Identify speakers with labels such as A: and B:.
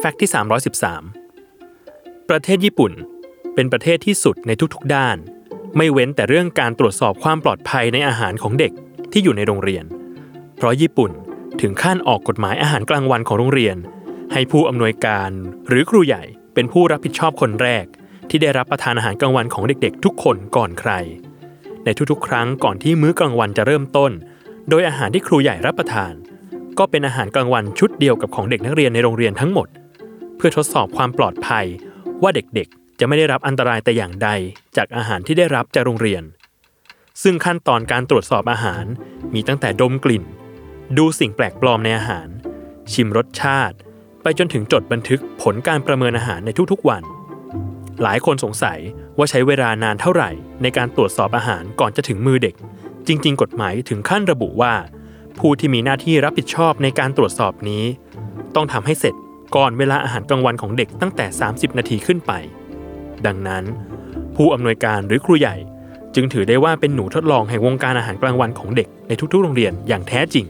A: แฟกต์ที่ 313 ประเทศญี่ปุ่น เป็นประเทศที่สุดในทุกๆด้าน ไม่เว้นแต่เรื่องการตรวจสอบความปลอดภัยในอาหารของเด็กที่อยู่ในโรงเรียน เพราะญี่ปุ่นถึงขั้นออกกฎหมายอาหารกลางวันของโรงเรียน ให้ผู้อำนวยการหรือครูใหญ่เป็นผู้รับผิดชอบคนแรก ที่ได้รับประทานอาหารกลางวันของเด็กๆ ทุกคนก่อนใคร ในทุกๆ ครั้งก่อนที่มื้อกลางวันจะเริ่มต้น โดยอาหารที่ครูใหญ่รับประทาน ก็เป็นอาหารกลางวันชุดเดียวกับของเด็กนักเรียนในโรงเรียนทั้งหมด พื่อทดสอบความปลอดภัย ว่าเด็กๆ จะไม่ได้รับอันตรายแต่อย่างใด จากอาหารที่ได้รับจากโรงเรียน ซึ่งขั้นตอนการตรวจสอบอาหารมีตั้งแต่ดมกลิ่น ดูสิ่งแปลกปลอมในอาหาร ชิมรสชาติ ไปจนถึงจดบันทึกผลการประเมินอาหารในทุกๆวัน หลายคนสงสัยว่าใช้เวลานานเท่าไหร่ ในการตรวจสอบอาหารก่อนจะถึงมือเด็ก จริง ๆ กฎหมายถึงขั้นระบุว่า ผู้ที่มีหน้าที่รับผิดชอบในการตรวจสอบนี้ ต้องทำให้เสร็จ ก่อนเวลาอาหารกลางวันของเด็กตั้งแต่ 30 นาทีขึ้นไป ดังนั้น ผู้อำนวยการหรือครูใหญ่จึงถือได้ว่าเป็นหนูทดลองแห่งวงการอาหารกลางวันของเด็กในทุกๆ โรงเรียนอย่างแท้จริง